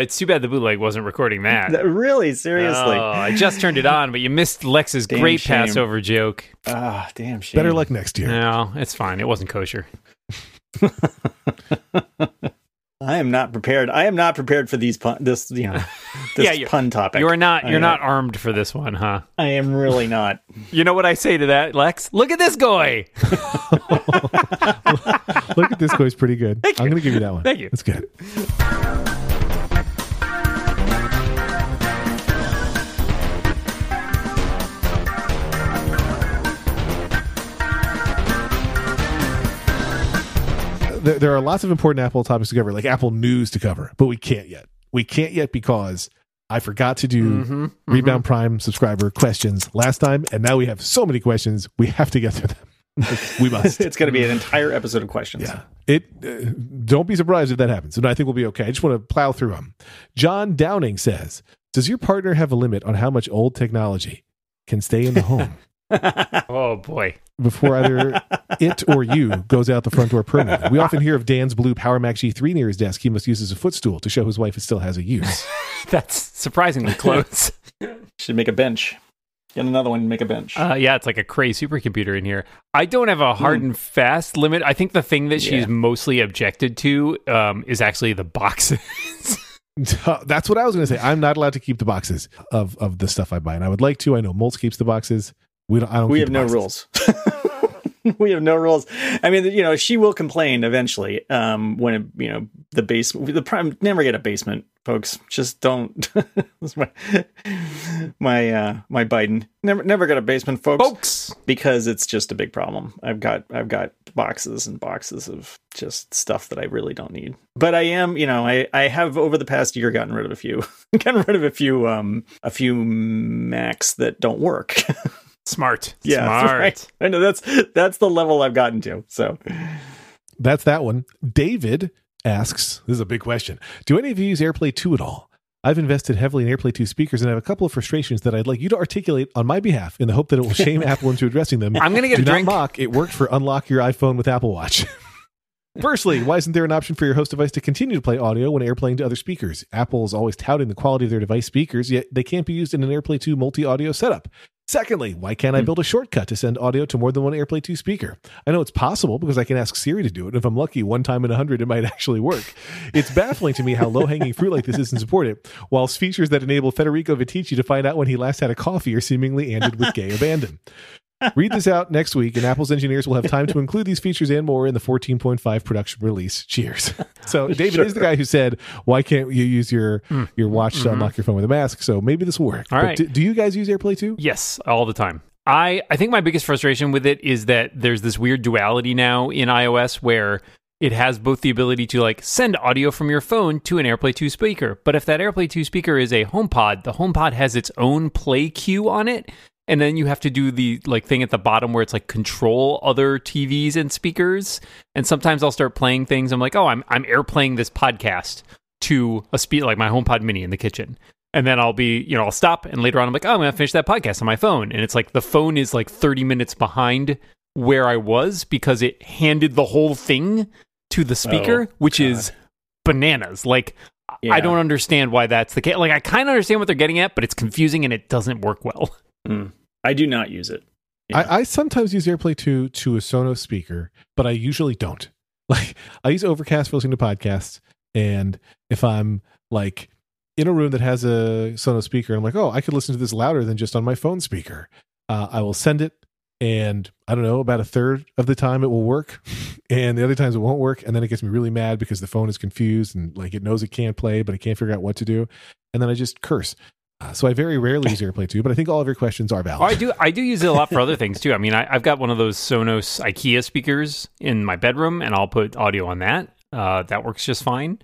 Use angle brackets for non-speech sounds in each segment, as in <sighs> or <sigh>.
it's too bad the bootleg wasn't recording that. <laughs> That- really, seriously. Oh, I just turned it on, but you missed Lex's Damn great shame. Passover joke. Ah, damn shame. Better luck next year. No, it's fine. It wasn't kosher. <laughs> I am not prepared. I am not prepared for these pun. This, you know, <laughs> this yeah, pun topic. You are not. You're I- not armed for this one, huh? I am really not. You know what I say to that, Lex? Look at this guy. Look at this guy's pretty good. I'm going to give you that one. Thank you. That's good. There, there are lots of important Apple topics to cover, like Apple news to cover, but we can't yet. We can't yet because I forgot to do Mhm, mhm. Rebound Prime subscriber questions last time, and now we have so many questions. We have to get through them. <laughs> we must. it's going to be an entire episode of questions. Yeah. It. Uh, don't be surprised if that happens, and I think we'll be okay. I just want to plow through them. John Downing says, "Does your partner have a limit on how much old technology can stay in the home <laughs> <laughs> Oh boy. before either <laughs> it or you goes out the front door permanently?" We often hear of Dan's blue Power Mac G3 near his desk. He must use as a footstool to show his wife it still has a use. <laughs> That's surprisingly close. Should make a bench. Get another one. Make a bench. Uh, yeah, it's like a cray supercomputer in here. I don't have a hard and fast limit. I think the thing that she's Yeah. mostly objected to um, is actually the boxes. That's what I was going to say. I'm not allowed to keep the boxes of of the stuff I buy, and I would like to. I know Moltz keeps the boxes. We don't. I don't. we have no boxes. rules. <laughs> we have no rules. I mean, you know, she will complain eventually. Um, when it, you know the basement, the prime never get a basement, folks. Just don't. <laughs> That's my my uh my Biden never never got a basement, folks, Folks. because it's just a big problem. I've got I've got boxes and boxes of just stuff that I really don't need. But I am, you know, I I have over the past year gotten rid of a few, <laughs> gotten rid of a few um a few Macs that don't work. Smart. Yeah, <laughs> Smart. right. I know that's that's the level I've gotten to. So That's that one. David asks, this is a big question. Do any of you use AirPlay 2 at all? I've invested heavily in AirPlay 2 speakers and I have a couple of frustrations that I'd like you to articulate on my behalf in the hope that it will <laughs> shame Apple into addressing them. I'm gonna get Do a drink. not mock. It worked for unlock your iPhone with Apple Watch. <laughs> Firstly, why isn't there an option for your host device to continue to play audio when airplaying to other speakers? Apple is always touting the quality of their device speakers, yet they can't be used in an AirPlay 2 multi audio setup. Secondly, why can't I Hmm. build a shortcut to send audio to more than one AirPlay 2 speaker? I know it's possible because I can ask Siri to do it. And if I'm lucky, one time in a hundred, it might <laughs> actually work. It's baffling to me how low hanging fruit like this isn't supported, whilst features that enable Federico Viticci to find out when he last had a coffee are seemingly ended with gay abandon. Read this out next week, and Apple's engineers will have time to include these features and more in the 14.5 production release. Cheers. <laughs> So David is the guy who said, "Why can't you use your your watch to unlock your phone with a mask?" So maybe this will work. Mm-hmm. All but right. do, do you guys use AirPlay too? Yes, all the time. I, I think my biggest frustration with it is that there's this weird duality now in iOS where it has both the ability to like send audio from your phone to an AirPlay 2 speaker. But if that AirPlay 2 speaker is a HomePod, the HomePod has its own play queue on it. And then you have to do the like thing at the bottom where it's like control other TVs and speakers. And sometimes I'll start playing things. I'm like, oh, I'm I'm airplaying this podcast to a speed like my HomePod Mini in the kitchen. And then I'll be, you know, I'll stop and later on I'm like, oh, I'm gonna finish that podcast on my phone. And it's like the phone is like 30 minutes behind where I was because it handed the whole thing to the speaker, Oh, which God. is bananas. Like Yeah. I don't understand why that's the case. Like I kind of understand what they're getting at, but it's confusing and it doesn't work well. Mm. I do not use it. Yeah. I, I sometimes use AirPlay 2 to a Sonos speaker, but I usually don't. <laughs> Like I use Overcast for listening to podcasts, and if I'm like in a room that has a Sonos speaker, I'm like, oh, I could listen to this louder than just on my phone speaker. Uh, I will send it, and I don't know, about a third of the time it will work, <laughs> and the other times it won't work, and then it gets me really mad because the phone is confused and like it knows it can't play, but it can't figure out what to do, and then I just curse. Uh, so I very rarely use AirPlay 2, but I think all of your questions are valid. Oh, I do. I do use it a lot for other things too. I mean, I, I've got one of those Sonos IKEA speakers in my bedroom, and I'll put audio on that. Uh, that works just fine.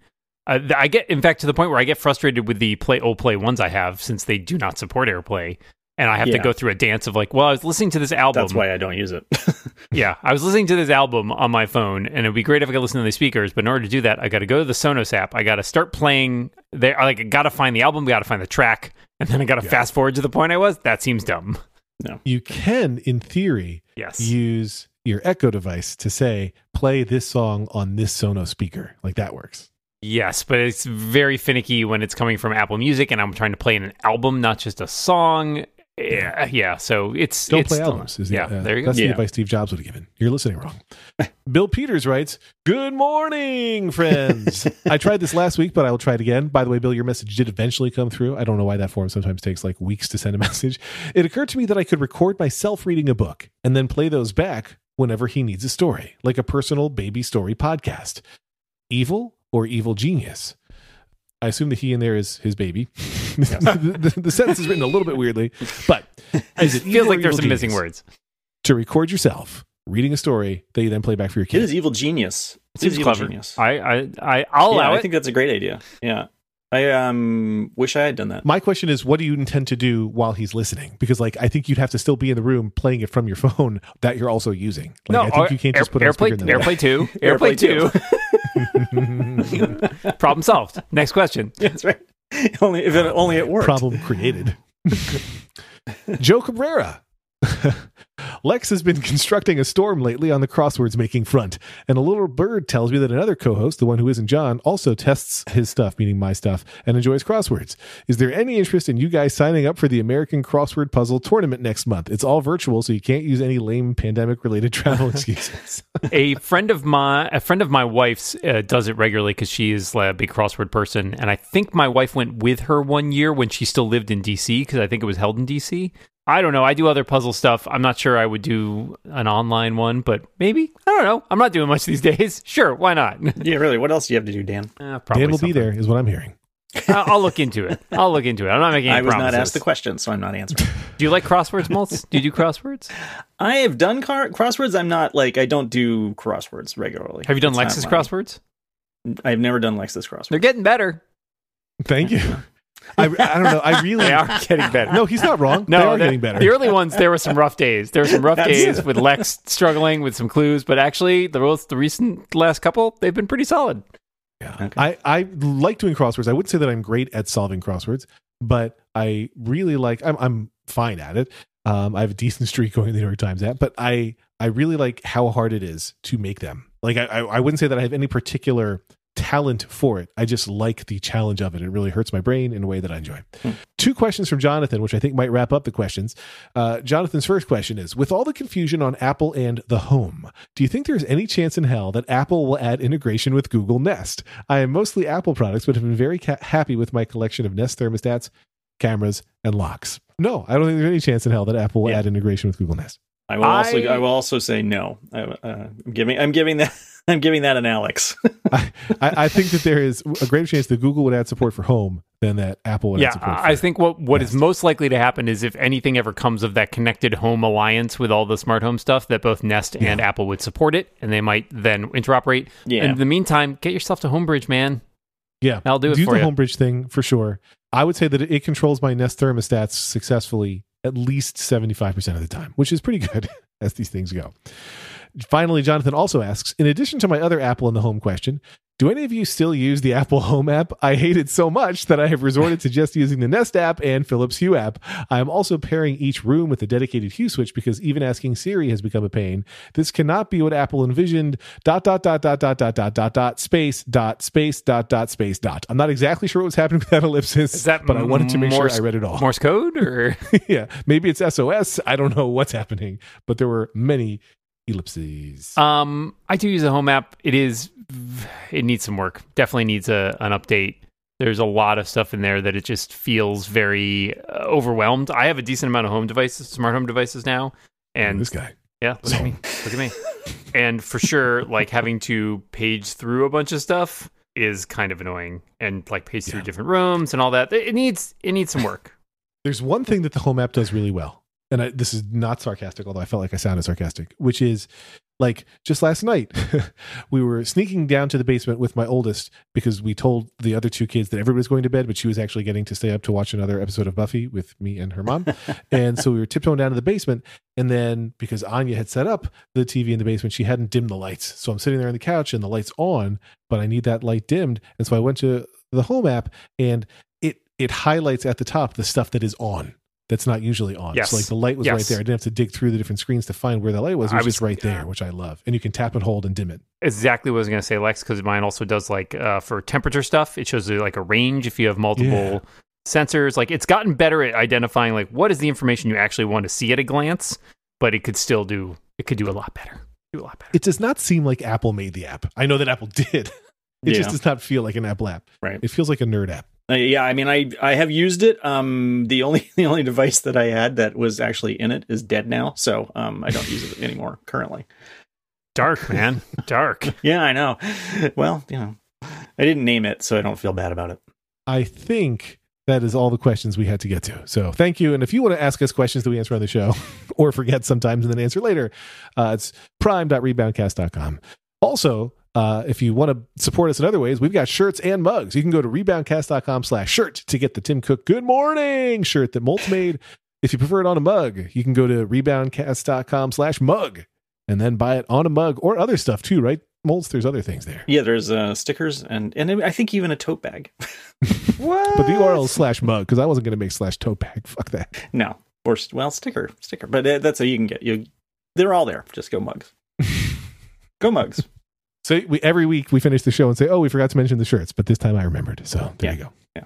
Uh, I get, in fact, to the point where I get frustrated with the Play old Play ones I have since they do not support AirPlay, and I have to go through a dance of like, well, I was listening to this album. That's why I don't use it. <laughs> Yeah, I was listening to this album on my phone, and it'd be great if I could listen to the speakers. But in order to do that, I got to go to the Sonos app. I got to start playing. There, I like, got to find the album. Got to find the track, and then I got to Yeah. fast forward to the point I was. That seems dumb. No. You can, in theory, Yes. use your Echo device to say, play this song on this Sonos speaker. Like that works. Yes, but it's very finicky when it's coming from Apple Music, and I'm trying to play an album, not just a song. Yeah, yeah. So it's Don't it's play still- albums. Is the, yeah, uh, there you go. That's the Yeah. advice Steve Jobs would have given. You're listening wrong. <laughs> Bill Peters writes, Good morning, friends. <laughs> I tried this last week, but I will try it again. By the way, Bill, your message did eventually come through. I don't know why that form sometimes takes like weeks to send a <laughs> message. It occurred to me that I could record myself reading a book and then play those back whenever he needs a story, like a personal baby story podcast. Evil or evil genius? I assume the he in there is his baby. <laughs> the, the- the sentence is written a little bit weirdly, but <laughs> is it It feels like there's some missing words. to record yourself reading a story that you then play back for your It kids? is evil genius. It Seems evil genius. I, I, I, I'll yeah, allow I think that's a great idea. Yeah. I um wish I had done that. My question is, what do you intend to do while he's listening? Because, like, I think you'd have to still be in the room playing it from your <laughs> phone that you're also using. Like, no, I think you can't Air- just put it on AirPlay, speaker and then- AirPlay two, AirPlay AirPlay two. <laughs> Problem solved. Next question. <laughs> That's right. only if it only it worked. Problem created. <laughs> Joe Cabrera. <laughs> Lex has been constructing a storm lately on the crosswords making front, and a little bird tells me that another co host, the one who isn't John, also tests his stuff, meaning my stuff, and enjoys crosswords. Is there any interest in you guys signing up for the American Crossword Puzzle Tournament next month? It's all virtual, so you can't use any lame pandemic related <laughs> travel excuses. <laughs> a friend of my a friend of my wife's uh, does it regularly because she is a big crossword person and i think my wife went with her one year when she still lived in dc because i think it was held in dc i don't know i do other puzzle stuff i'm not sure i would do an online one but maybe i don't know i'm not doing much <laughs> these days sure why not <laughs> Yeah, really. What else do you have to do, Dan? Uh, probably Dan will be there, is what I'm hearing. <laughs> I'll, I'll look into it i'll look into it i'm not making any I was not asked the question, so I'm not answering. do you like crosswords Moltz? do you do crosswords I have done car- crosswords. I'm not like I don't do crosswords regularly. have you done It's Lex's crosswords I've never done Lex's crosswords. they're getting better Thank you. I, I don't know. I really. they are getting better No, he's not wrong. No, they are getting better. The early ones, there were some rough days. There were some rough <laughs> days with Lex struggling with some clues, but actually, the most the recent last couple, they've been pretty solid. Yeah. Okay. I, I like doing crosswords. I wouldn't say that I'm great at solving crosswords, but I really like I'm I'm fine at it. Um, I have a decent streak going in the New York Times app, but I I really like how hard it is to make them. Like I I, I wouldn't say that I have any particular talent for it. I just like the challenge of it. It really hurts my brain in a way that I enjoy. Hmm. Two questions from Jonathan, which I think might wrap up the questions. Uh, Jonathan's first question is With all the confusion on Apple and the home, do you think there's any chance in hell that Apple will add integration with Google Nest? I am mostly Apple products, but have been very ca- happy with my collection of Nest thermostats, cameras, and locks. No, I don't think there's any chance in hell that Apple will Yeah. add integration with Google Nest. I will also I- I will also say no. I, uh, I'm giving I'm giving that <laughs> <laughs> I'm giving that an Alex. <laughs> I, I think that there is a greater chance that Google would add support for home than that Apple would yeah, add support for I think what what is Nest. most likely to happen is if anything ever comes of that connected home alliance with all the smart home stuff, that both Nest and Apple would support it, and they might then interoperate. Yeah. And in the meantime, get yourself to Homebridge, man. Yeah, I'll do it do for the you. homebridge thing for sure. I would say that it controls my Nest thermostats successfully at least 75% of the time, which is pretty good <laughs> as these things go. Finally, Jonathan also asks In addition to my other Apple in the home question, do any of you still use the Apple Home app? I hate it so much that I have resorted to just using the Nest app and Philips Hue app. I am also pairing each room with a dedicated Hue switch because even asking Siri has become a pain. This cannot be what Apple envisioned. Dot dot dot dot dot dot dot dot dot space dot space dot dot space dot. I'm not exactly sure what was happening with that <laughs> ellipsis, Is that but I wanted to make Morse- sure I read it all. Morse code, or <laughs> yeah, maybe it's SOS. I don't know what's happening, but there were many ellipses. Um, I do use a home app. It is, it needs some work. Definitely needs a an update. There's a lot of stuff in there that it just feels very uh, overwhelmed. I have a decent amount of home devices, smart home devices now, and this guy. yeah, look at me, look at me. <laughs> And for sure, like having to page through a bunch of stuff is kind of annoying, and like page through Yeah. different rooms and all that. It needs it needs some work. There's one thing that the home app does really well, and I, this is not sarcastic, although I felt like I sounded sarcastic, which is like just last night, <laughs> we were sneaking down to the basement with my oldest because we told the other two kids that everybody was going to bed, but she was actually getting to stay up to watch another episode of Buffy with me and her mom. <laughs> and so we were tiptoeing down to the basement. And then because Anya had set up the TV in the basement, she hadn't dimmed the lights. So I'm sitting there on the couch and the light's on, but I need that light dimmed. And so I went to the home app and it it highlights at the top the stuff that is on. That's not usually on. Yes. So like the light was Yes. right there. I didn't have to dig through the different screens to find where the light was. It was, was- just right there, which I love. And you can tap and hold and dim it. exactly what I was going to say, Lex, because mine also does like uh, for temperature stuff. It shows you like a range if you have multiple Yeah. sensors. Like it's gotten better at identifying like what is the information you actually want to see at a glance, but it could still do it could do a lot better. Do a lot better. It does not seem like Apple made the app. I know that Apple <laughs> did. It just does not feel like an Apple app. Right. It feels like a nerd app. Uh, yeah, I mean, I I have used it. Um, the only <laughs> the only device that I had that was actually in it is dead now, so um, I don't use it anymore currently. Dark, man. Dark. <laughs> Yeah, I know. Well, you know, I didn't name it, so I don't feel bad about it. I think that is all the questions we had to get to. So thank you. And if you want to ask us questions that we answer on the show <laughs> or forget sometimes and then answer later, uh, it's prime.reboundcast.com. Also, uh, if you want to support us in other ways, we've got shirts and mugs. You can go to reboundcast.com slash shirt to get the Tim Cook Good Morning shirt that Moltz made. If you prefer it on a mug, you can go to reboundcast.com slash mug and then buy it on a mug or other stuff too, right? Moltz, there's other things there. Yeah, there's uh, stickers and and I think even a tote bag. what? <laughs> But the URL slash mug because I wasn't going to make slash tote bag. <laughs> Fuck that. No, or well, sticker, sticker. But uh, that's how you can get you. They're all there. Just go mugs. <laughs> go mugs. So we every week we finish the show and say, "Oh, we forgot to mention the shirts," but this time I remembered. So there Yeah. you go. Yeah.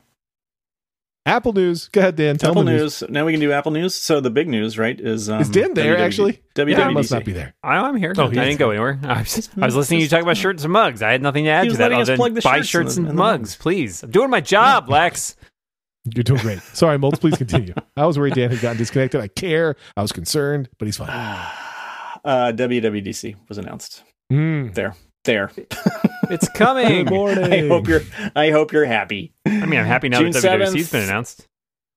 Apple News. Go ahead, Dan. Tell Apple them the News. Now we can do Apple News. So the big news, right, is um, Is Dan there WWD actually? WWDC. Dan must not be there. I, I'm here. Oh, I he didn't go anywhere. I was, He's- I was listening to you he's- talk about shirts and mugs. I had nothing to add He to was that letting other us than plug the buy shirts shirts and and, the- and the mugs, please. I'm doing my job, Lex. <laughs> You're doing great. Sorry, Moltz. Please continue. I was worried Dan had gotten disconnected. I care. I was concerned, but he's fine. <sighs> uh, WWDC was announced. Mm. There, there. It's coming. <laughs> Morning. I hope you're. I hope you're happy. I mean, I'm happy now June that WWDC's 7th. been announced.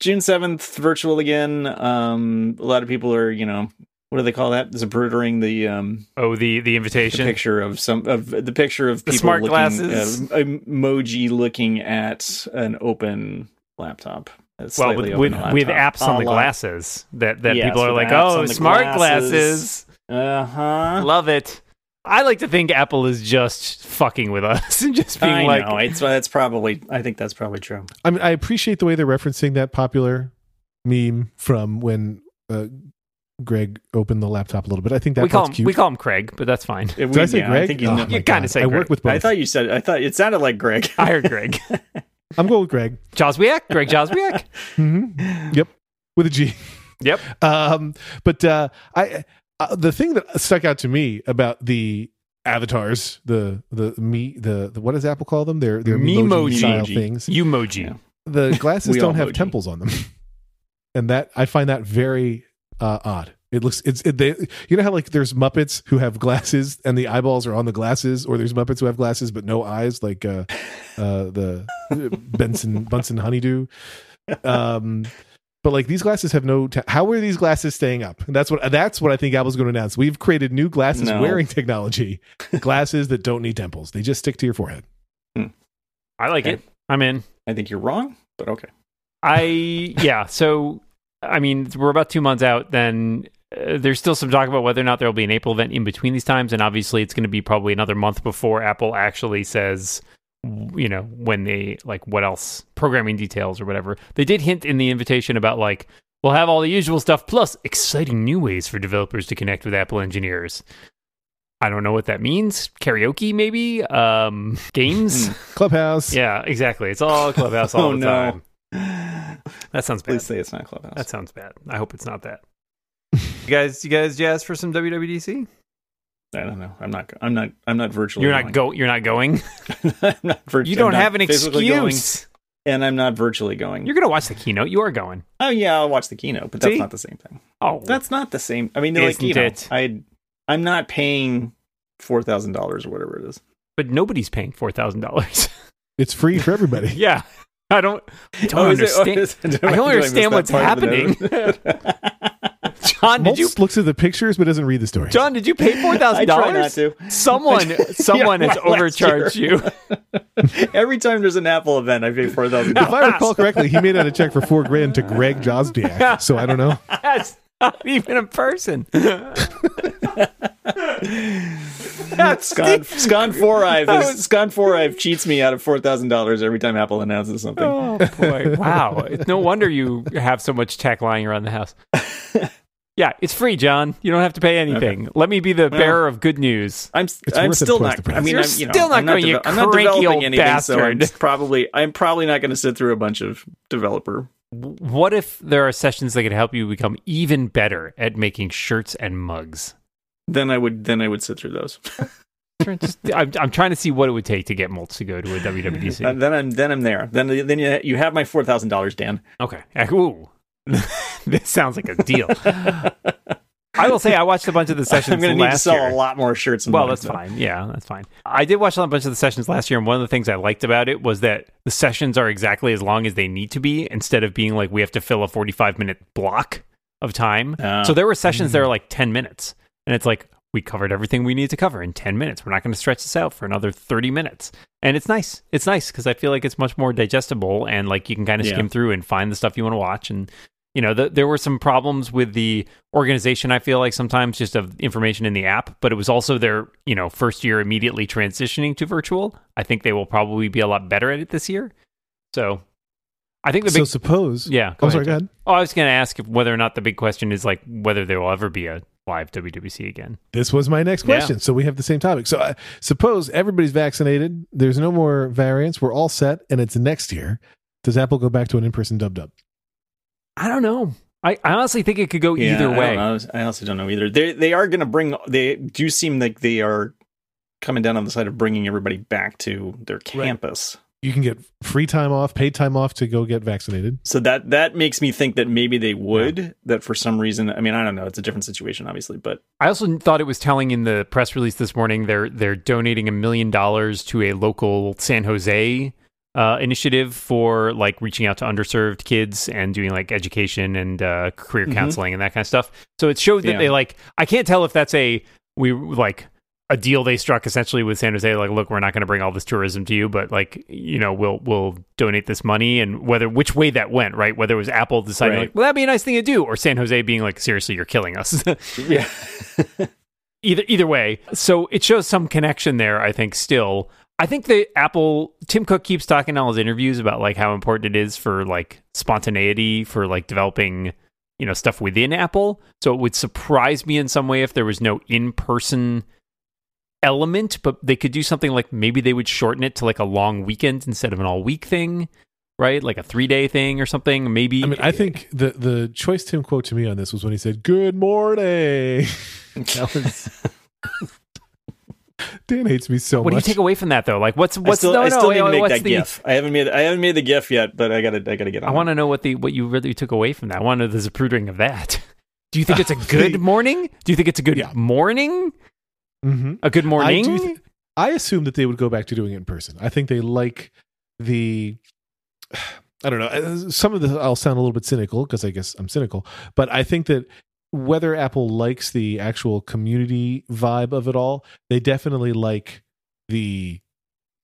June seventh, virtual again. Um, a lot of people are, you know, what do they call that? Zaprudering the um Oh, the the the invitation. picture of some of the picture of The people smart looking, glasses. uh, emoji looking at an open laptop. Well, slightly with open with, with apps on A the lot. glasses that that Yes, people are like, oh, smart glasses. glasses. Uh huh. Love it. I like to think Apple is just fucking with us <laughs> and just being I like, know. It's that's probably. I think that's probably true. I mean, I appreciate the way they're referencing that popular meme from when uh, Greg opened the laptop a little bit. I think that we call part's him cute. we call him Craig, but that's fine. It- Did I say yeah, Greg? think you Oh know- You kinda say I Greg. work with both. I thought you said. I thought it sounded like Greg. I heard Greg. <laughs> I'm going with Greg. Joswiak? Greg Joswiak? <laughs> hmm Yep, with a G. Yep. Um, but uh, I uh, the thing that stuck out to me about the avatars, the the me the, the what does Apple call them? They're they're Memoji. style things. Umoji. Yeah. The <laughs> glasses don't have moji. temples on them, and that I find that very uh, odd. It looks it's it, they you know how like there's Muppets who have glasses and the eyeballs are on the glasses, or there's Muppets who have glasses but no eyes, like uh, uh, the <laughs> Benson Bunsen Honeydew. Um, but like these glasses have no. Te- how are these glasses staying up? And that's what that's what I think Apple's going to announce. We've created new glasses No. wearing technology, <laughs> glasses that don't need temples. They just stick to your forehead. I like Okay. it. I'm in. I think you're wrong, but okay. I yeah. So I mean, we're about two months out. Then uh, there's still some talk about whether or not there will be an April event in between these times, and obviously it's going to be probably another month before Apple actually says, you know, when they like what else programming details or whatever. They did hint in the invitation about like we'll have all the usual stuff plus exciting new ways for developers to connect with Apple engineers. I don't know what that means. Karaoke, maybe. Um, <laughs> games. Clubhouse. yeah, exactly. It's all Clubhouse all <laughs> Oh, the no. time. That sounds bad. Please say it's not Clubhouse. That sounds bad. I hope it's not that. <laughs> you guys, you guys, jazz for some WWDC? I don't know. I'm not. I'm not. I'm not virtually. You're not go. You're not going. <laughs> I'm not virtually. You don't have an physically going, excuse. and I'm not virtually going. You're gonna watch the keynote. You are going. oh yeah, I'll watch the keynote, but that's See? not the same thing. Oh, That's not the same. I mean, like Isn't you know, it? I I'm not paying four thousand dollars or whatever it is. but nobody's paying four thousand dollars. <laughs> It's free for everybody. yeah, I don't. I don't Oh, is it- understand. oh, is it- I don't <laughs> do understand miss what's that part of the note? John, did you? Moltz looks at the pictures but doesn't read the story. John, did you pay four <laughs> thousand I try not dollars? to. Someone, someone Yeah, has <laughs> last overcharged you. <laughs> Every time there's an Apple event, I pay four thousand. if I recall correctly, he made out a check for four grand to Greg Joswiak. So I don't know. That's not even a person. Scon Scon four Ive is, Scon four Ive cheats me out of four thousand dollars every time Apple announces something. Oh boy! Wow! It's no wonder you have so much tech lying around the house. Yeah, it's free, John. You don't have to pay anything. Let me be the bearer of good news. I'm I'm still not. I mean, You're I'm, you know, still not I'm going, you I'm not cranky developing old anything, so I'm bastard. <laughs> probably I'm probably not going to sit through a bunch of developer. What if there are sessions that could help you become even better at making shirts and mugs? Then I would then I would sit through those. Just- I'm, I'm trying to see what it would take to get Moltz to go to a WWDC. Uh, then I'm then I'm there. Then then you you have my four thousand dollars, Dan. Okay. <laughs> Ooh. <laughs> <laughs> this sounds like a deal. I will say I watched a bunch of the <laughs> sessions I'm going to need to sell year. a lot more shirts. And Well, that's though. fine. Yeah, that's fine. I did watch a bunch of the sessions last year, and one of the things I liked about it was that the sessions are exactly as long as they need to be instead of being like we have to fill a 45 minute block of time. Uh, so there were sessions that are like 10 minutes, and it's like we covered everything we need to cover in 10 minutes. We're not going to stretch this out for another 30 minutes. And it's nice. It's nice because I feel like it's much more digestible and like you can kind of Yeah. skim through and find the stuff you want to watch. And, you know, the, there were some problems with the organization, I feel like sometimes just of information in the app, but it was also their, you know, first year immediately transitioning to virtual. I think they will probably be a lot better at it this year. So I think the so big. suppose. yeah. Oh, sorry. Go ahead. Oh, I was going to ask if whether or not the big question is like whether there will ever be a live WWC again. This was my next Yeah. question. So we have the same topic. So uh, suppose everybody's vaccinated. There's no more variants. We're all set, and it's next year. Does Apple go back to an in-person dub dub? I don't know. I, I honestly think it could go Yeah, either way. don't. I also don't know either. They they are going to bring. They do seem like they are coming down on the side of bringing everybody back to their campus. You can get free time off, paid time off to go get vaccinated. So that that makes me think that maybe they would. That for some reason, I mean, I don't know. It's a different situation, obviously, but I also thought it was telling in the press release this morning they're they're donating a million dollars to a local San Jose uh, initiative for like reaching out to underserved kids and doing like education and uh, career Mhm. counseling and that kind of stuff. So it showed that Yeah. they like I can't tell if that's a we like a deal they struck essentially with San Jose like look we're not going to bring all this tourism to you but like you know we'll we'll donate this money and whether which way that went right whether it was Apple deciding Right. like well that'd be a nice thing to do or San Jose being like seriously you're killing us <laughs> yeah, either either way so it shows some connection there i think still i think the apple tim cook keeps talking in all his interviews about like how important it is for like spontaneity for like developing you know stuff within apple. So it would surprise me in some way if there was no in-person element but they could do something like maybe they would shorten it to like a long weekend instead of an all week thing right? Like a three day thing or something maybe. I mean, I think the the choice Tim quote to me on this was when he said, "Good morning." <laughs> That was- Dan hates me so what do you take away from that though like what's I what's still, no, I no, still need to make that the, gif. I haven't made I haven't made the gif yet, but I gotta I gotta get on. I want to know what the what you really took away from that. I want to know the zaprudering of that. <laughs> Do you think it's a good <laughs> morning? Do you think it's a good Yeah. morning? Mhm. A good morning? I do. Th- I assume that they would go back to doing it in person. I think they like the. <sighs> I don't know. uh, Some of this I'll sound a little bit cynical because I guess I'm cynical, but I think that whether Apple likes the actual community vibe of it all, they definitely like the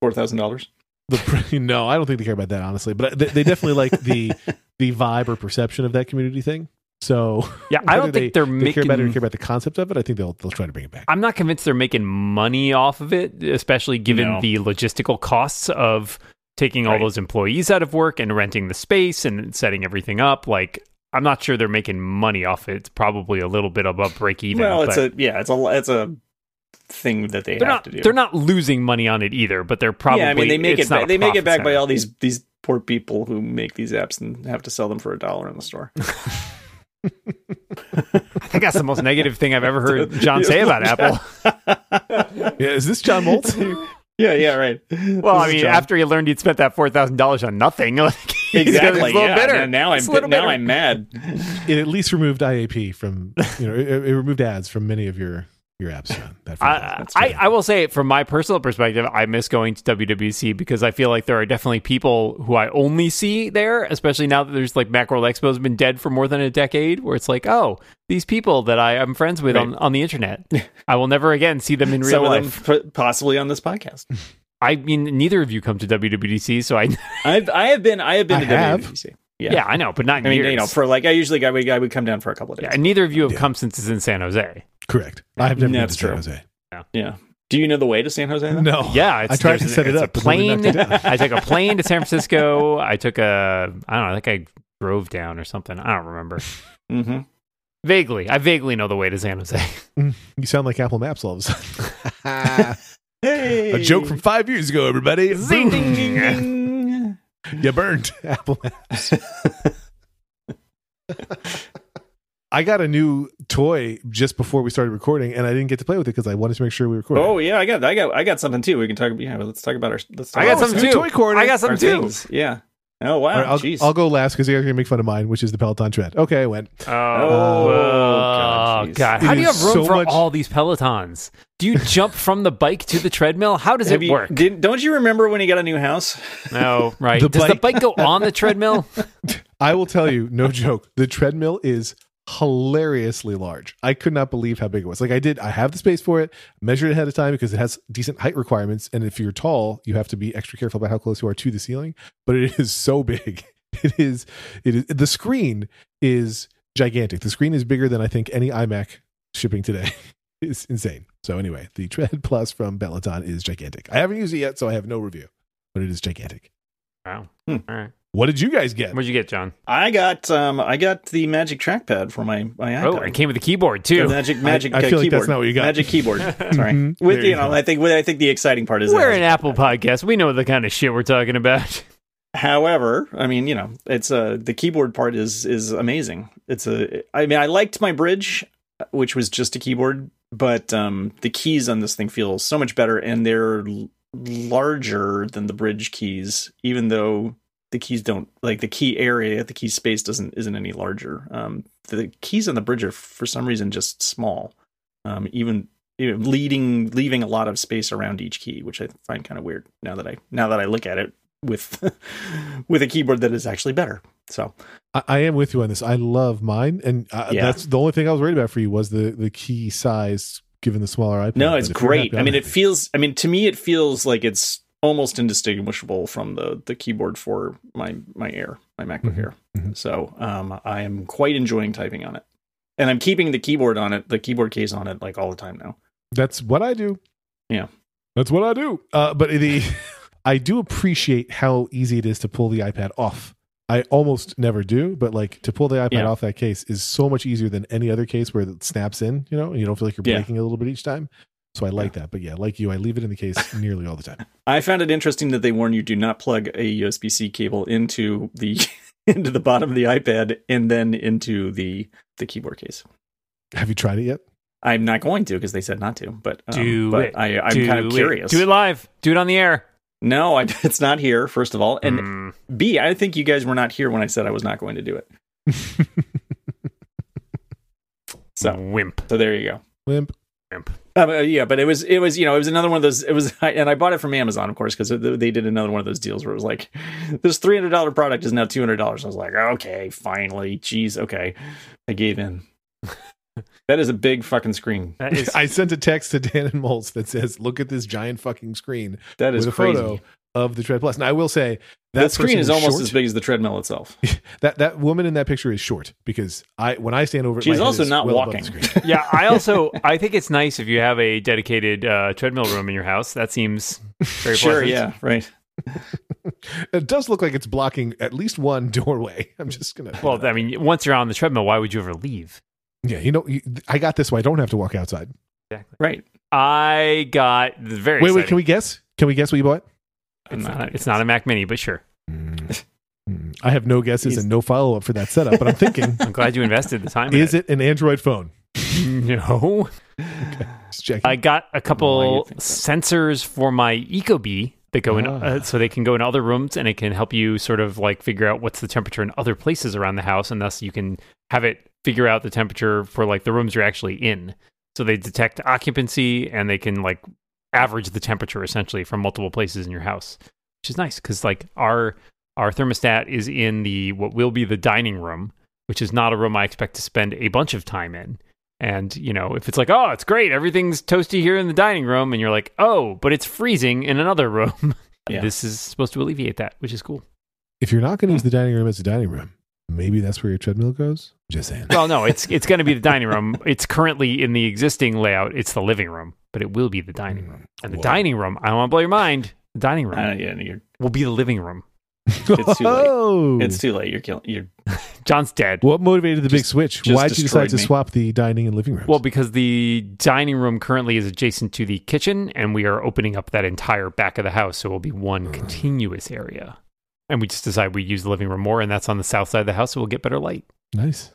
four thousand dollars. the <laughs> no. I don't think they care about that honestly, but they, they definitely like the <laughs> the vibe or perception of that community thing. So yeah, I don't think they, they're they making. care about it or care about the concept of it. I think they'll they'll try to bring it back. I'm not convinced they're making money off of it, especially given No. the logistical costs of taking all Right. those employees out of work and renting the space and setting everything up. Like, I'm not sure they're making money off it. It's probably a little bit above break even. well, it's but a yeah, it's a it's a thing that they they're have not to do. they're not losing money on it either, but they're probably yeah, I mean they make it not back, they make it profit back by all these these poor people who make these apps and have to sell them for a dollar in the store. <laughs> <laughs> I think that's the most negative thing I've ever heard <laughs> John say about Apple. Yeah, is this John Moltz? yeah, yeah, right. Well, I This is mean, after he learned he'd spent that four thousand dollars on nothing, like he's <laughs> exactly, a little yeah. bitter. Now, now I'm a little now bitter. I'm mad. <laughs> it at least removed IAP from you know it, it removed ads from many of your your apps. That I, that's I. I will say, from my personal perspective, I miss going to WWC because I feel like there are definitely people who I only see there, especially now that there's like Macworld Expo has been dead for more than a decade, where it's like, oh, these people that I am friends with on, Right. on the internet, I will never again see them in real Some of life. them p- possibly on this podcast. <laughs> I mean, neither of you come to WWDC, so I, <laughs> I've I have been I have been I to have. WWDC. yeah. Yeah. I know, but not in I mean, years. you know, for like I usually I would I would come down for a couple of days. yeah, and neither of you have Yeah. come since it's in San Jose. correct. I have never been That's to San true. Jose. Yeah. Do you know the way to San Jose? Then? No. Yeah, I tried to there's- set it it's up. A plane. knocked it down. <laughs> I took a <laughs> plane to San Francisco. I took a. I don't know. I think I drove down or something. I don't remember. Mm-hmm. Vaguely, I vaguely know the way to San Jose. You sound like Apple Maps all of a sudden. Hey, a joke from five years ago, everybody. Zing. Ding, ding, ding. <laughs> You burned Apple Maps. <laughs> I got a new toy just before we started recording, and I didn't get to play with it because I wanted to make sure we recorded. Oh yeah, I got, I got, I got something too. We can talk. About yeah, let's talk about our. Let's talk I got about something too. toy corner. I got our something too. things. Yeah. Oh wow. All right, I'll, Jeez. I'll go last because you're going to make fun of mine, which is the Peloton tread. Okay, I went. Oh, oh God, oh, jeez. God. It How do you have room so for much- all these Pelotons? Do you jump from the bike to the treadmill? How does Have it you, work? Did, don't you remember when you got a new house? <laughs> no, right. The does the bike- bike go <laughs> on the treadmill? I will tell you, no joke. The treadmill is hilariously large. I could not believe how big it was. Like I did, I have the space for it, measured ahead of time because it has decent height requirements. And if you're tall, you have to be extra careful about how close you are to the ceiling. But it is so big. <laughs> It is, it is, the screen is gigantic. The screen is bigger than I think any iMac shipping today. <laughs> It's insane. So anyway, the Tread Plus from Peloton is gigantic. I haven't used it yet, so I have no review, but it is gigantic. Wow. Hmm. All right. What did you guys get? What'd you get, John? I got, um, I got the Magic Trackpad for my my iPad. Oh, it came with a keyboard The too. magic, magic. I uh, feel like keyboard. that's not what you got. Magic keyboard. <laughs> Sorry. Mhm. With There you you know, go. I think. With, I think the exciting part is. We're an Apple podcast. We know the kind of shit we're talking about. <laughs> However, I mean, you know, it's uh the keyboard part is is amazing. It's a I mean, I liked my bridge, which was just a keyboard, but um the keys on this thing feel so much better and they're larger than the bridge keys even though the keys don't like the key area, the key space doesn't isn't any larger. Um the keys on the bridge are for some reason just small. Um even you know, leading leaving a lot of space around each key, which I find kind of weird now that I now that I look at it with <laughs> with a keyboard that is actually better. So I, I am with you on this. I love mine, and uh, Yeah. that's the only thing I was worried about for you was the the key size given the smaller iPad. no, it's great. happy, I mean, it happy. feels. I mean, to me, it feels like it's almost indistinguishable from the the keyboard for my my Air, my MacBook Mhm, Air. mhm. So um, I am quite enjoying typing on it, and I'm keeping the keyboard on it, the keyboard case on it, like all the time now. that's what I do. Yeah. that's what I do. Uh, but the <laughs> I do appreciate how easy it is to pull the iPad off. I almost never do, but like to pull the iPad Yeah. off that case is so much easier than any other case where it snaps in. You know, and you don't feel like you're Yeah. breaking a little bit each time. So I like that. But yeah, like you, I leave it in the case <laughs> nearly all the time. I found it interesting that they warn you do not plug a USB C cable into the <laughs> into the bottom of the iPad and then into the the keyboard case. Have you tried it yet? I'm not going to because they said not to, but um, Do but it. I, I'm Do kind of it. curious. Do it live. Do it on the air. No, I, <laughs> it's not here. First of all, and Mm. B, I think you guys were not here when I said I was not going to do it. So, wimp. so there you go. Wimp. Wimp. Um, uh, yeah, but it was it was you know it was another one of those it was <laughs> and I bought it from Amazon of course because they did another one of those deals where it was like this three hundred dollar product is now two hundred dollars. I was like, okay, finally, jeez, okay, I gave in. <laughs> that is a big fucking screen. That is <laughs> I sent a text to Dan and Moltz that says, "Look at this giant fucking screen That is with a crazy. photo of the Tread Plus." Now I will say that, That screen person is almost short. as big as the treadmill itself. <laughs> That that woman in that picture is short because I when I stand over, it, She's my also not well above walking. the screen. <laughs> yeah, I also <laughs> I think it's nice if you have a dedicated uh, treadmill room in your house. That seems very sure, pleasant. yeah, right. it does look like it's blocking at least one doorway. I'm just gonna. Well, I mean, once you're on the treadmill, why would you ever leave? yeah, you know, you, I got this. Way I don't have to walk outside. Exactly. Right. I got the very. Wait, wait. Can we guess? Can we guess what you bought? It's I'm not. A, it's not a Mac Mini, but sure. Mm. Mm. I have no guesses He's- and no follow up for that setup, but I'm thinking, <laughs> I'm glad you invested the time. in is it an Android phone? <laughs> No. <laughs> Just checking. I got a couple you that? sensors for my Ecobee that go in, Ah. uh, so they can go in other rooms, and it can help you sort of like figure out what's the temperature in other places around the house, and thus you can have it figure out the temperature for like the rooms you're actually in. So they detect occupancy, and they can like average the temperature essentially from multiple places in your house, which is nice because like our our thermostat is in the what will be the dining room, which is not a room I expect to spend a bunch of time in. And, you know, if it's like, oh, it's great, everything's toasty here in the dining room, and you're like, oh, but it's freezing in another room, <laughs> Yeah. this is supposed to alleviate that, which is cool. if you're not going to use the dining room as a dining room, maybe that's where your treadmill goes. Just saying. Well, no, it's it's going to be the dining room. It's currently in the existing layout, it's the living room. But it will be the dining room. And the Whoa. dining room, I don't want to blow your mind. The dining room Uh, yeah, you're, will be the living room. It's too late. Oh! it's too late. You're killing. You're <laughs> John's dead. what motivated the big switch? just Why did you decide destroyed to me. swap the dining and living rooms? Well, because the dining room currently is adjacent to the kitchen, and we are opening up that entire back of the house, so it will be one continuous area. And we just decided we use the living room more, and that's on the south side of the house, so we'll get better light. nice.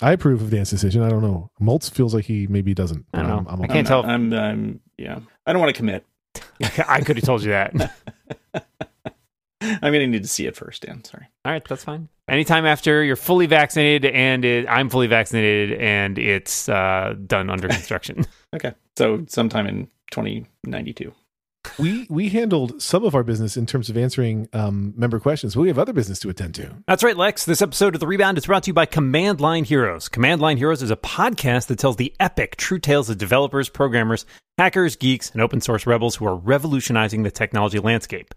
Yeah. I approve of Dan's decision. I don't know. Moltz feels like he maybe doesn't. I don't know. I'm- I'm I can't tell I'm, I'm. Yeah. I don't want to commit. <laughs> I could have told you that. <laughs> I'm gonna need to see it first, Dan. Sorry. All right, that's fine. Anytime after you're fully vaccinated and it, I'm fully vaccinated and it's uh, done under construction. <laughs> Okay. So sometime in 2092. We we handled some of our business in terms of answering um, member questions, but we have other business to attend to. That's right, Lex. This episode of The Rebound is brought to you by Command Line Heroes. Command Line Heroes is a podcast that tells the epic true tales of developers, programmers, hackers, geeks, and open source rebels who are revolutionizing the technology landscape.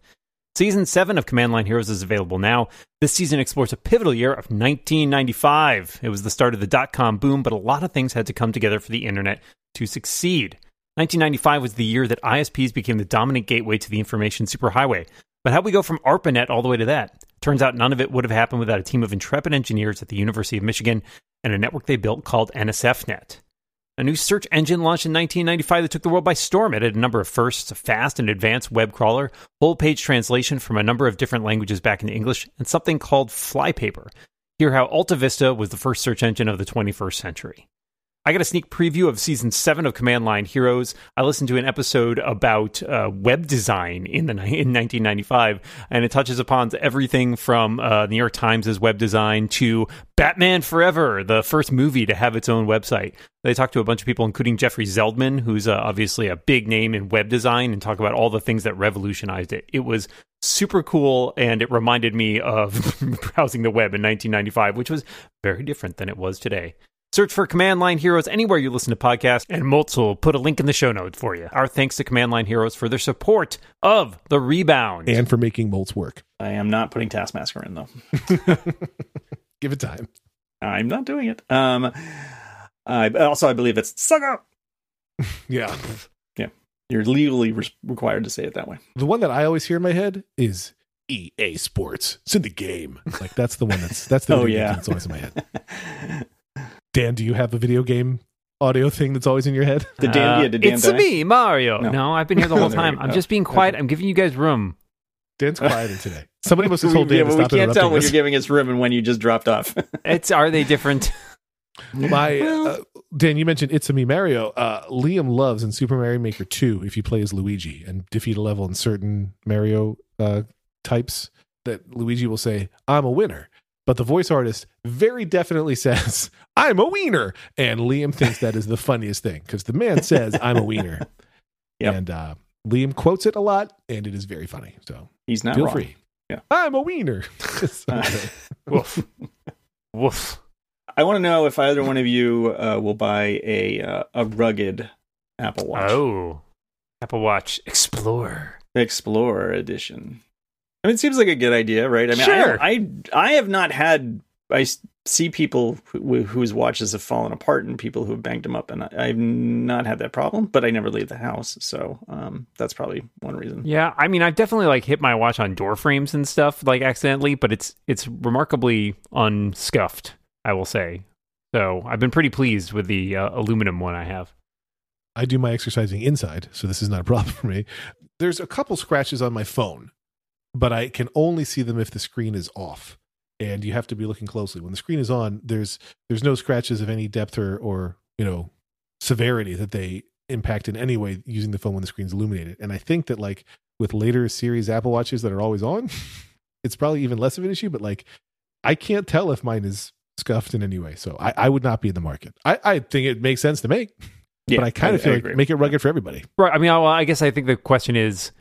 Season 7 of Command Line Heroes is available now. This season explores a pivotal year of 1995. It was the start of the dot com boom, but a lot of things had to come together for the internet to succeed. 1995 was the year that ISPs became the dominant gateway to the information superhighway. But how'd we go from ARPANET all the way to that? Turns out none of it would have happened without a team of intrepid engineers at the University of Michigan and a network they built called NSFNet. A new search engine launched in 1995 that took the world by storm. It had a number of firsts, a fast and advanced web crawler, whole page translation from a number of different languages back into English, and something called Flypaper. Hear how AltaVista was the first search engine of the 21st century. I got a sneak preview of season seven of Command Line Heroes. I listened to an episode about uh, web design in the in 1995, and it touches upon everything from uh, New York Times' web design to Batman Forever, the first movie to have its own website. They talk to a bunch of people, including Jeffrey Zeldman, who's uh, obviously a big name in web design, and talk about all the things that revolutionized it. It was super cool, and it reminded me of <laughs> browsing the web in 1995, which was very different than it was today. Search for Command Line Heroes anywhere you listen to podcasts, and Moltz will put a link in the show notes for you. Our thanks to Command Line Heroes for their support of The Rebound. And for making Moltz work. I am not putting Taskmaster in though. <laughs> Give it time. I'm not doing it. Um, I also I believe it's suck up. <laughs> Yeah. You're legally re- required to say it that way. The one that I always hear in my head is EA Sports. It's in the game. Like that's the one that's that's the <laughs> Oh, video game yeah. that's always in my head. Dan, do you have a video game audio thing that's always in your head? The Dan? Uh, yeah, did Dan it's me, Mario. No. No. I've been here the whole <laughs> time. I'm just being quiet. I'm giving you guys room. Dan's quieting today. Somebody must <laughs> have We- told Dan yeah, to but we stop can't tell when us. you're giving us room and when you just dropped off. <laughs> It's are they different? My uh, Dan, you mentioned It's a Me Mario. Uh, Liam loves in Super Mario Maker 2 if you play as Luigi and defeat a level in certain Mario uh, types that Luigi will say, I'm a winner. But the voice artist very definitely <laughs> says, I'm a wiener. And Liam thinks that is the funniest thing because the man says, I'm a wiener. <laughs> Yep. And uh, Liam quotes it a lot and it is very funny. So He's not feel wrong. free. Yeah. I'm a wiener. <laughs> So Uh. Woof. Woof. I want to know if either one of you uh, will buy a uh, a rugged Apple Watch Oh. Apple Watch Explorer. Explorer edition. I mean, it seems like a good idea, right? I mean, Sure. I, I I have not had. I see people who, whose watches have fallen apart and people who have banged them up, and I, I've not had that problem. But I never leave the house, so um, that's probably one reason. Yeah, I mean, I've definitely like hit my watch on door frames and stuff like accidentally, but it's it's remarkably unscuffed, I will say. So I've been pretty pleased with the uh, aluminum one I have. I do my exercising inside, so this is not a problem <laughs> for me. There's a couple scratches on my phone, but I can only see them if the screen is off. And you have to be looking closely. When the screen is on, there's there's no scratches of any depth or or you know severity that they impact in any way using the phone when the screen's illuminated. And I think that like with later series Apple Watches that are always on, <laughs> it's probably even less of an issue. But like I can't tell if mine is scuffed in any way. So I, I would not be in the market. I, I think it makes sense to make <laughs> Yeah, but I kind of feel agree. like make it rugged for everybody. Right. I mean, well, I guess I think the question is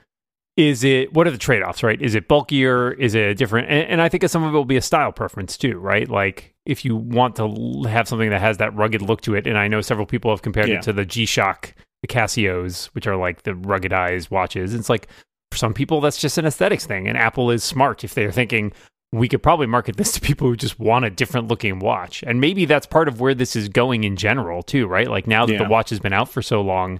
is it what are the trade-offs right is it bulkier is it different and, and i think some of it will be a style preference too right like if you want to have something that has that rugged look to it and i know several people have compared Yeah. it to the g-shock the casios which are like the ruggedized watches it's like for some people that's just an aesthetics thing and apple is smart if they're thinking we could probably market this to people who just want a different looking watch. And maybe that's part of where this is going in general, too, right? Like now that Yeah. the watch has been out for so long,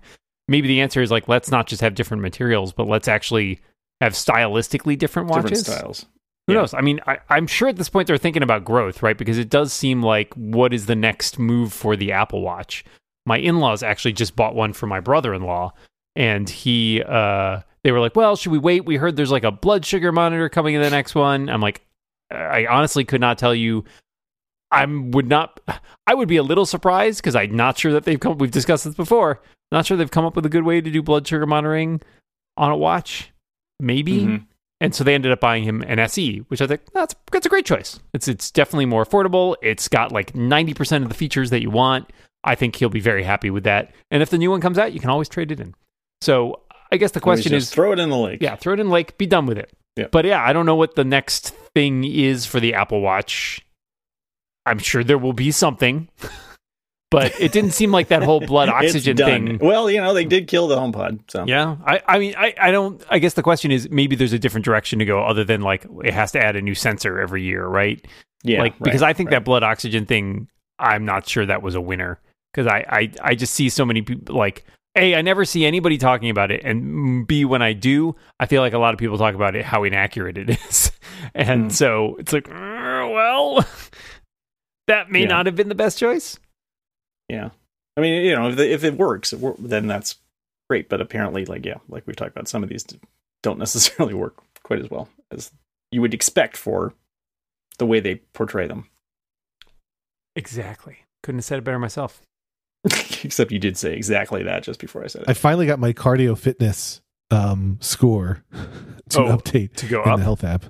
maybe the answer is like, let's not just have different materials, but let's actually have stylistically different watches. Different styles. Who Yeah. knows? I mean, I, I'm sure at this point they're thinking about growth, right? Because it does seem like what is the next move for the Apple Watch? My in laws actually just bought one for my brother in law, and he, uh, they were like, well, should we wait? We heard there's like a blood sugar monitor coming in the next one. I'm like, I honestly could not tell you. I would not, I would be a little surprised because I'm not sure that they've come, we've discussed this before, not sure they've come up with a good way to do blood sugar monitoring on a watch. Maybe. Mhm. And so they ended up buying him an SE, which I think that's that's a great choice. It's it's definitely more affordable. It's got like ninety percent of the features that you want. I think he'll be very happy with that. And if the new one comes out, you can always trade it in. So I guess the question is, throw it in the lake. yeah, throw it in like, be done with it. Yeah. But yeah, I don't know what the next thing is for the Apple Watch. I'm sure there will be something, but it didn't seem like that whole blood <laughs> oxygen thing. Well, you know, they did kill the HomePod. So Yeah, I, I mean, I, I don't. I guess the question is maybe there's a different direction to go other than like it has to add a new sensor every year, right? yeah, like because I think right. that blood oxygen thing, I'm not sure that was a winner because I, I I just see so many people like a I never see anybody talking about it, and b when I do, I feel like a lot of people talk about it how inaccurate it <laughs> is, and Hmm. so it's like, "Uh, well, that may Yeah. not have been the best choice. Yeah, I mean, you know, if, the, if it works, it wor- then that's great. But apparently, like yeah, like we've talked about, some of these don't <laughs> necessarily work quite as well as you would expect for the way they portray them. Exactly. Couldn't have said it better myself. <laughs> Except you did say exactly that just before I said it. I finally got my cardio fitness um, score <laughs> to Oh, update To go in up. the health app.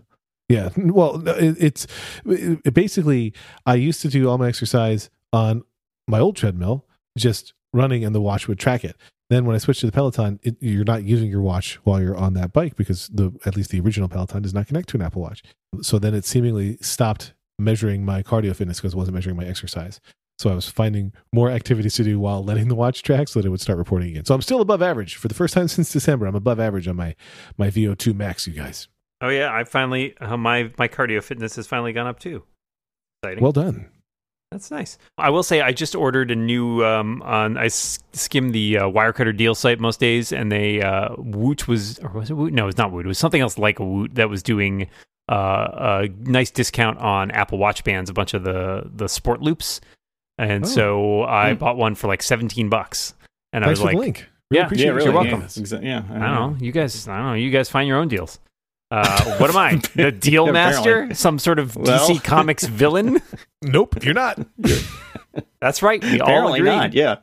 Yeah, well, it, it's it, basically I used to do all my exercise on my old treadmill, just running, and the watch would track it. Then when I switched to the Peloton, it, you're not using your watch while you're on that bike because the at least the original Peloton does not connect to an Apple Watch. So then it seemingly stopped measuring my cardio fitness because it wasn't measuring my exercise. So I was finding more activities to do while letting the watch track so that it would start reporting again. So I'm still above average for the first time <laughs> since December. I'm above average on my my VO2 max, you guys. Oh yeah, I finally uh, my my cardio fitness has finally gone up too. Exciting. Well done. that's nice. I will say I just ordered a new um on I s- skim the uh, Wirecutter deal site most days and they uh Woot was or was it Woot? No, it's not Woot. It was something else like a Woot that was doing uh a nice discount on Apple Watch bands, a bunch of the the sport loops. And Oh. so I Hmm. bought one for like 17 bucks. And I Thanks was for like the link. Really Yeah, appreciate yeah, it. really. You're welcome. Yeah, exa- yeah, I don't know. You guys, I don't know. You guys find your own deals. Uh, what am I? <laughs> The deal Apparently. master? Some sort of Well. DC <laughs> Comics villain? Nope, you're not. That's right. We all agree. not. Yeah.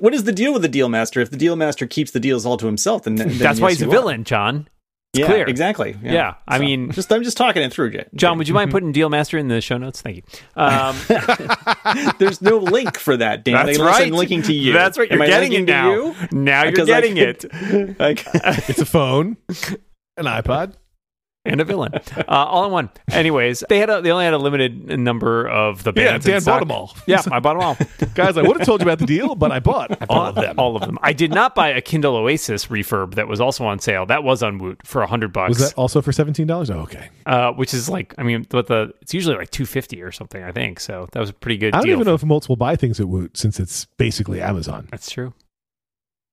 What is the deal with the deal master? If the deal master keeps the deals all to himself, then, then That's why he's a you are. villain, John. yeah, clear. exactly. Yeah, I mean- just I'm just talking it through, Jay. John, would you mind <laughs> putting Deal Master in the show notes? Thank you. Um, There's no link for that, Dan. that's unless right. I'm linking to you. That's right. Am You're I getting it now. you? Now you're Because I getting could- it. Like, It's a phone, an iPod. And a villain, <laughs> uh, all in one. Anyways, they had a, they only had a limited number of the Yeah, bands. in Dan bought them all. <laughs> Yeah, I bought them all. <laughs> Guys, I would have told you about the deal, but I bought all of them. All of them. I did not buy a Kindle Oasis refurb that was also on sale. That was on Woot for a hundred bucks. Was that also for seventeen dollars? Oh, okay. uh, which is like, I mean, but the it's usually like two fifty or something. I think so. That was a pretty good I don't even know if Moltz will buy things at Woot since it's basically Amazon. That's true.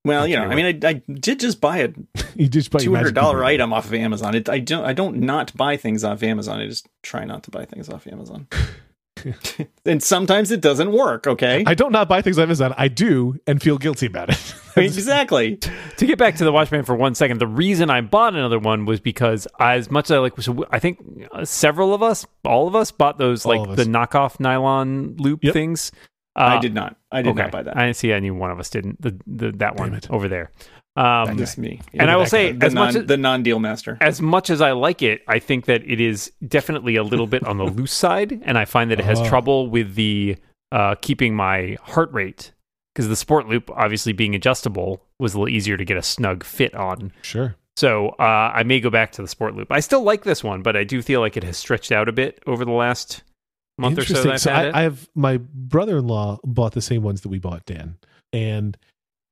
Well, you know, I mean, I, I did just buy a <laughs> You just buy two hundred dollar item off of Amazon. It, I don't I don't not buy things off Amazon. I just try not to buy things off Amazon. <laughs> <laughs> and sometimes it doesn't work. Okay, I don't not buy things on Amazon. I do and feel guilty about it. exactly. To get back to the Watchman for one second, the reason I bought another one was because as much as I like, so I think uh, several of us, all of us, bought those All like the knockoff nylon loop Yep. things. I Uh, did not. I did okay. not buy that. I didn't see any one of us didn't. The, the that one it. over there. Um, Just me. and I will say, the as non, much as, the non-deal master. as much as I like it, I think that it is definitely a little bit on the <laughs> loose side, and I find that it has Oh. trouble with the uh, keeping my heart rate because the sport loop, obviously being adjustable, was a little easier to get a snug fit on. sure. So uh, I may go back to the sport loop. I still like this one, but I do feel like it has stretched out a bit over the last month or so that I've so I, it. I have my brother-in-law bought the same ones that we bought, Dan, and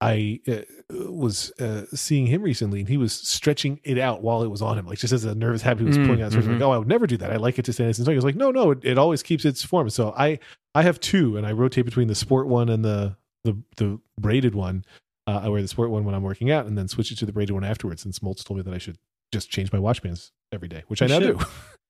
I uh, was uh, seeing him recently, and he was stretching it out while it was on him, like just as a nervous habit. He was Mm, pulling out. So mhm. like, "Oh, I would never do that. I like it to stay nice and snug." He was like, "No, no, it, it always keeps its form." So I I have two, and I rotate between the sport one and the the the braided one. Uh, I wear the sport one when I'm working out, and then switch it to the braided one afterwards. Since Moltz told me that I should just change my watch bands every day, which I now should. do.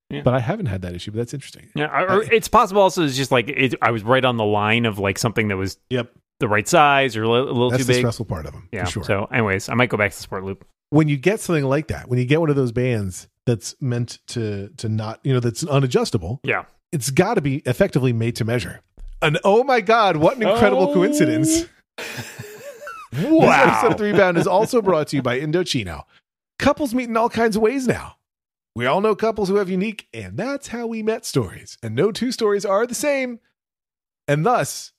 Yeah. But I haven't had that issue. But that's interesting. Yeah, it's possible. Also, it's just like it, I was right on the line of like something that was Yep, the right size or a little, a little that's too the big. stressful part of them. Yeah. for sure. So, anyways, I might go back to the Sport Loop. when you get something like that, when you get one of those bands that's meant to to not, you know, that's unadjustable, Yeah. it's got to be effectively made to measure. And oh my god, what an incredible Oh. coincidence! <laughs> This episode of Three Rebound is also brought to you by Indochino. Couples meet in all kinds of ways now. We all know couples who have unique, and that's how we met stories. And no two stories are the same. And thus,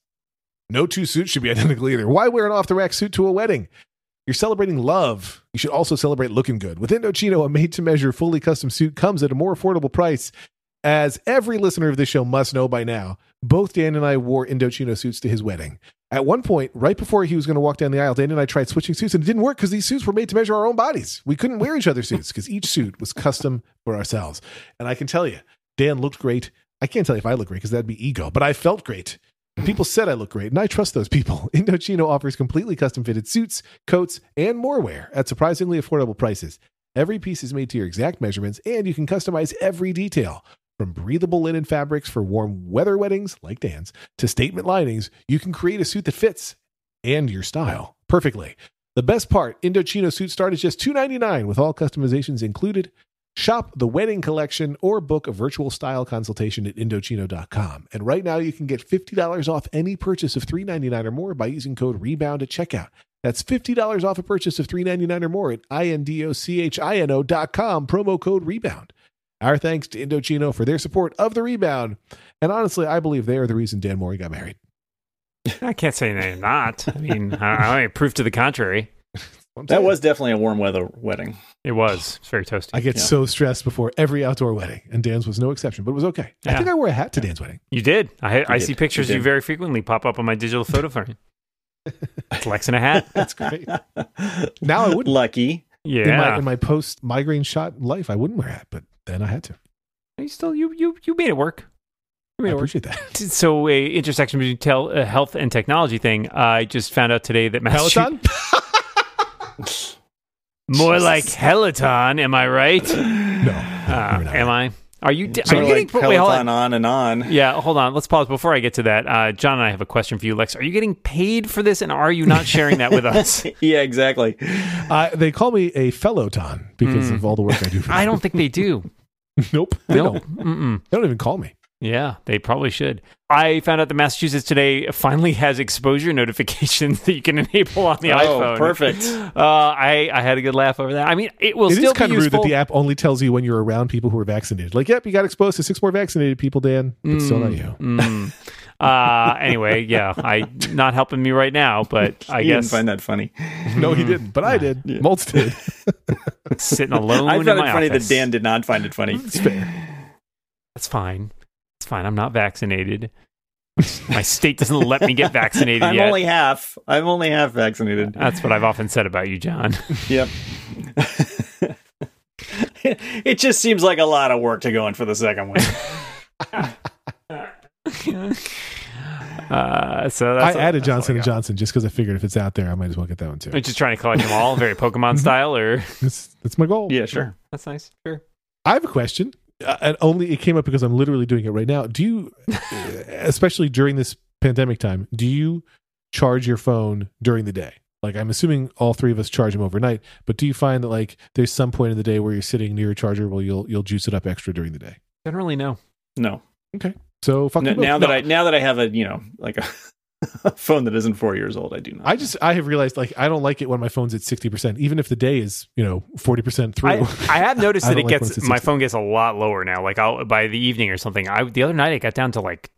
no two suits should be <laughs> identical either. Why wear an off the rack suit to a wedding? You're celebrating love. You should also celebrate looking good. With Indochino, a made to measure, fully custom suit comes at a more affordable price. As every listener of this show must know by now, both Dan and I wore Indochino suits to his wedding. At one point, right before he was going to walk down the aisle, Dan and I tried switching suits and it didn't work because these suits were made to measure our own bodies. We couldn't wear each other's suits because each suit was custom for ourselves. And I can tell you, Dan looked great. I can't tell you if I look great because that'd be ego, but I felt great. People said I look great, and I trust those people. <laughs> Indochino offers completely custom fitted suits, coats, and more wear at surprisingly affordable prices. Every piece is made to your exact measurements, and you can customize every detail. From breathable linen fabrics for warm weather weddings, like Dan's, to statement linings, you can create a suit that fits and your style perfectly. The best part Indochino suits start at just $2.99 with all customizations included. Shop the wedding collection or book a virtual style consultation at Indochino.com. And right now you can get $50 off any purchase of $3.99 or more by using code REBOUND at checkout. That's $50 off a purchase of $3.99 or more at INDOCHINO.com, promo code REBOUND. Our thanks to Indochino for their support of the rebound. And honestly, I believe they are the reason Dan Moren got married. I can't say they're not. I mean, I, I proof to the contrary. That was definitely a warm weather wedding. It was. It's very toasty. I get Yeah. so stressed before every outdoor wedding, and Dan's was no exception, but it was okay. I think I wore a hat to Dan's wedding. you did. I, I did. see pictures of you did. very frequently pop up on my digital <laughs> photo frame. <laughs> Lex in a hat. That's great. Now I wouldn't. Lucky. Yeah. In my in my post migraine shot life, I wouldn't wear a hat, but then I had to. you still you you you made it work. I made it work. appreciate that. <laughs> So, a intersection between tel- uh, health and technology thing. I just found out today that Massachusetts <laughs> <laughs> more like Peloton. Am I right? No. Uh, am I? Are you? So are you like getting? Wait, hold Peloton on. on and on. Yeah, hold on. Let's pause before I get to that. Uh, John and I have a question for you, Lex. Are you getting paid for this, and are you not sharing that with us? <laughs> yeah, exactly. Uh, they call me a fellow-ton because Mm. of all the work I do for them. I don't think they do. <laughs> nope. They no. don't. Mm-mm. They don't even call me. Yeah, they probably should. I found out that Massachusetts today finally has exposure notifications <laughs> that you can enable on the oh, iPhone. perfect. Uh, I, I had a good laugh over that. I mean, it will It still is kind be of rude useful. that the app only tells you when you're around people who are vaccinated. Like, yep, you got exposed to six more vaccinated people, Dan, but still not you. Mm. Uh, anyway, yeah, I not helping me right now, but <laughs> I you guess didn't find that funny. No, he didn't, but I did. Yeah. Moltz did. <laughs> sitting alone. I in found my it funny office. that Dan did not find it funny. It's fair. That's fine. It's fine. I'm not vaccinated. My state doesn't let me get <laughs> vaccinated I'm yet. only half. I'm only half vaccinated. That's what I've often said about you, John. <laughs> Yep. <laughs> it just seems like a lot of work to go in for the second one. Uh, so I that's added that's Johnson and. Johnson just because I figured if it's out there, I might as well get that one too. You're just trying to collect them all, very Pokemon style, or That's, that's my goal. yeah, sure. that's nice. Sure. I have a question, and only it came up because I'm literally doing it right now. Do you, uh, <laughs> especially during this pandemic time, do you charge your phone during the day? Like I'm assuming all three of us charge them overnight, but do you find that like there's some point in the day where you're sitting near a charger, well you'll you'll juice it up extra during the day? Generally, no. No. Okay, so fuck N- you both. now that No, I now that I have a you know like a, a <laughs> phone that isn't four years old, I do not. I just I have realized like I don't like it when my phone's at sixty percent, even if the day is you know forty percent through. I, I have <laughs> noticed that it like gets my phone gets a lot lower now. Like I'll by the evening or something. I the other night it got down to like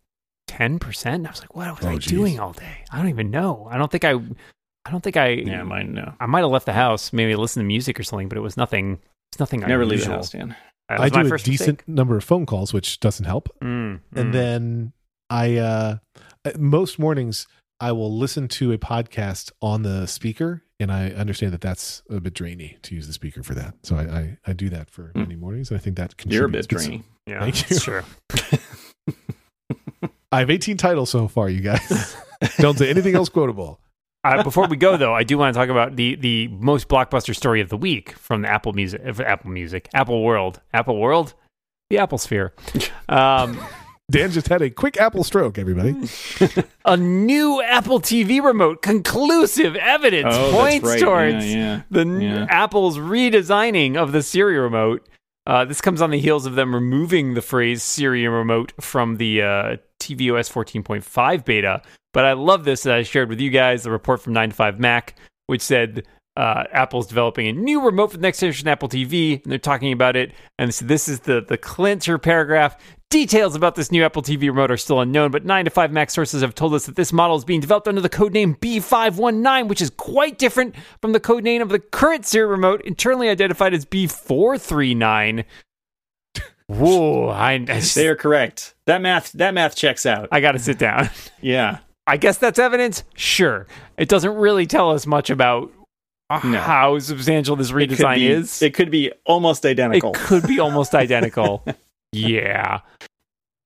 ten percent. I was like, what was Oh, I geez. doing all day? I don't even know. I don't think I. I don't think I. yeah, mine no. I might have left the house, maybe listen to music or something, but it was nothing. It's nothing. Never leave the unusual. house, Dan. That I was do a decent mistake. number of phone calls, which doesn't help. Mm, and mm. then I uh most mornings I will listen to a podcast on the speaker, and I understand that that's a bit drainy to use the speaker for that. So I I, I do that for Hmm. many mornings, and I think that contributes. You're a bit It's- drainy. Yeah, Thank that's you. true. <laughs> I have 18 titles so far, you guys. <laughs> Don't say anything else quotable. Uh, before we go, though, I do want to talk about the the most blockbuster story of the week from the Apple Music, uh, Apple Music, Apple World, Apple World, the Apple Sphere. Um, Dan just had a quick apple stroke, everybody. <laughs> a new Apple TV remote, conclusive evidence Oh, points right. towards yeah, yeah. the Yeah. Apple's redesigning of the Siri remote. Uh, this comes on the heels of them removing the phrase Siri remote from the uh, tvOS 14.5 beta. But I love this that I shared with you guys the report from 9 to 5 Mac, which said uh, Apple's developing a new remote for the next generation Apple TV, and they're talking about it. And so this is the the clincher paragraph. Details about this new Apple TV remote are still unknown, but 9 to 5 Mac sources have told us that this model is being developed under the codename B519, which is quite different from the codename of the current Siri remote, internally identified as B439. <laughs> Whoa, I, I, just- They are correct. That math that math checks out. I got to sit down. <laughs> Yeah. I guess that's evidence. Sure, it doesn't really tell us much about No. how substantial this It redesign be- is. It could be almost identical. It could be almost <laughs> identical. Yeah,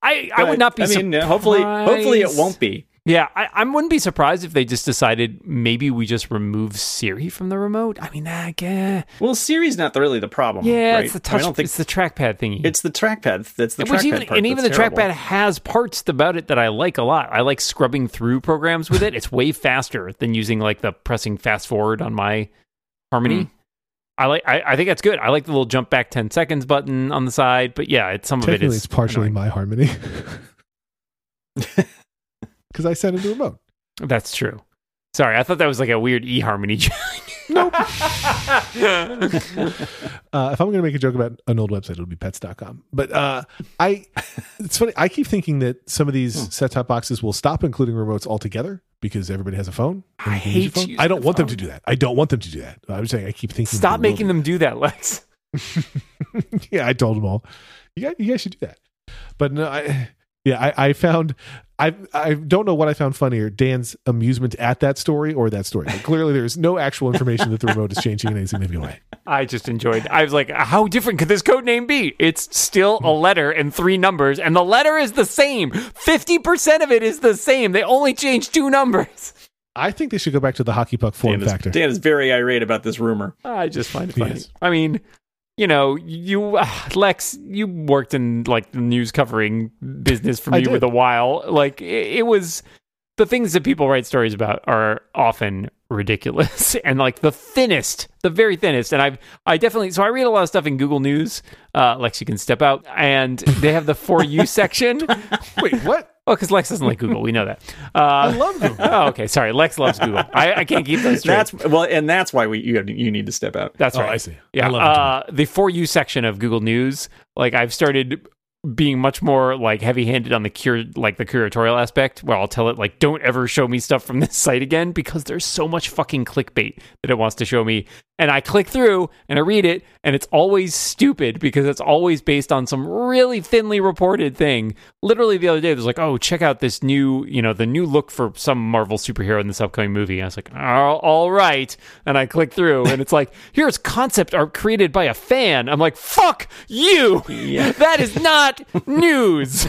I I would not be. I mean, hopefully, hopefully it won't be. Yeah, I, I wouldn't be surprised if they just decided maybe we just remove Siri from the remote. I mean, that yeah, Well, Siri's not really the problem. yeah, right? it's the touch. I don't think it's the trackpad thingy. it's the trackpad. That's the trackpad even, part. and even the terrible. trackpad has parts about it that I like a lot. I like scrubbing through programs with it. It's way faster than using like the pressing fast forward on my Harmony. Hmm. I like. I, I think that's good. I like the little jump back ten seconds button on the side. But yeah, it's some of it is it's partially annoying. my harmony. <laughs> <laughs> Because I sent it to remote. That's true. Sorry, I thought that was like a weird eHarmony <laughs> joke. Nope. <laughs> Uh, if I'm going to make a joke about an old website, it'll be pets.com. But uh, I, it's funny. I keep thinking that some of these Hmm. set top boxes will stop including remotes altogether because everybody has a phone. I you can use your hate phone. I don't the want them to do that. I don't want them to do that. I'm saying I keep thinking. Stop making them do that, Lex. <laughs> yeah, I told them all. You guys, you guys should do that. But no, I yeah, I, I found I I don't know what I found funnier, Dan's amusement at that story or that story. Like, clearly, there's no actual information that the remote is changing in any significant way. I just enjoyed. I was like, how different could this code name be? It's still a letter and three numbers, and the letter is the same. Fifty percent of it is the same. They only changed two numbers. I think they should go back to the hockey puck form Dan is, factor. Dan is very irate about this rumor. I just find it funny. Yes. I mean, you know, you uh, <sighs> Lex, you worked in like the news covering business for me with a while. Like it, it was the things that people write stories about are often ridiculous <laughs> and like the thinnest, the very thinnest. And I've I definitely so I read a lot of stuff in Google News. Uh, Lex, you can step out, and they have the for you section. <laughs> Wait, what? Oh, because Lex doesn't like <laughs> Google. We know that. Uh, I love Google. <laughs> oh, okay. Sorry, Lex loves Google. I, I can't keep those straight. That's well, and that's why we you have, you need to step out. That's Oh, right. I see. Yeah, I love uh, the for you section of Google News, like I've started being much more like heavy-handed on the cure like the curatorial aspect where I'll tell it like don't ever show me stuff from this <laughs> site again because there's so much fucking clickbait that it wants to show me and I click through and I read it and it's always stupid because it's always based on some really thinly reported thing. Literally the other day there's like, "Oh, check out this new, you know, the new look for some Marvel superhero in this upcoming movie." And I was like, "Oh, all right." And I click through and it's like, "Here's concept art created by a fan." I'm like, "Fuck you." Yeah. <laughs> that is not news.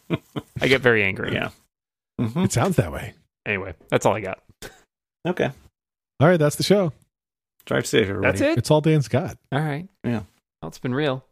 <laughs> I get very angry. Yeah. Mm-hmm. It sounds that way. Anyway, that's all I got. Okay. All right, that's the show. Drive safe, everybody. That's it. It's all Dan's got. All right. Yeah. Well, it's been real.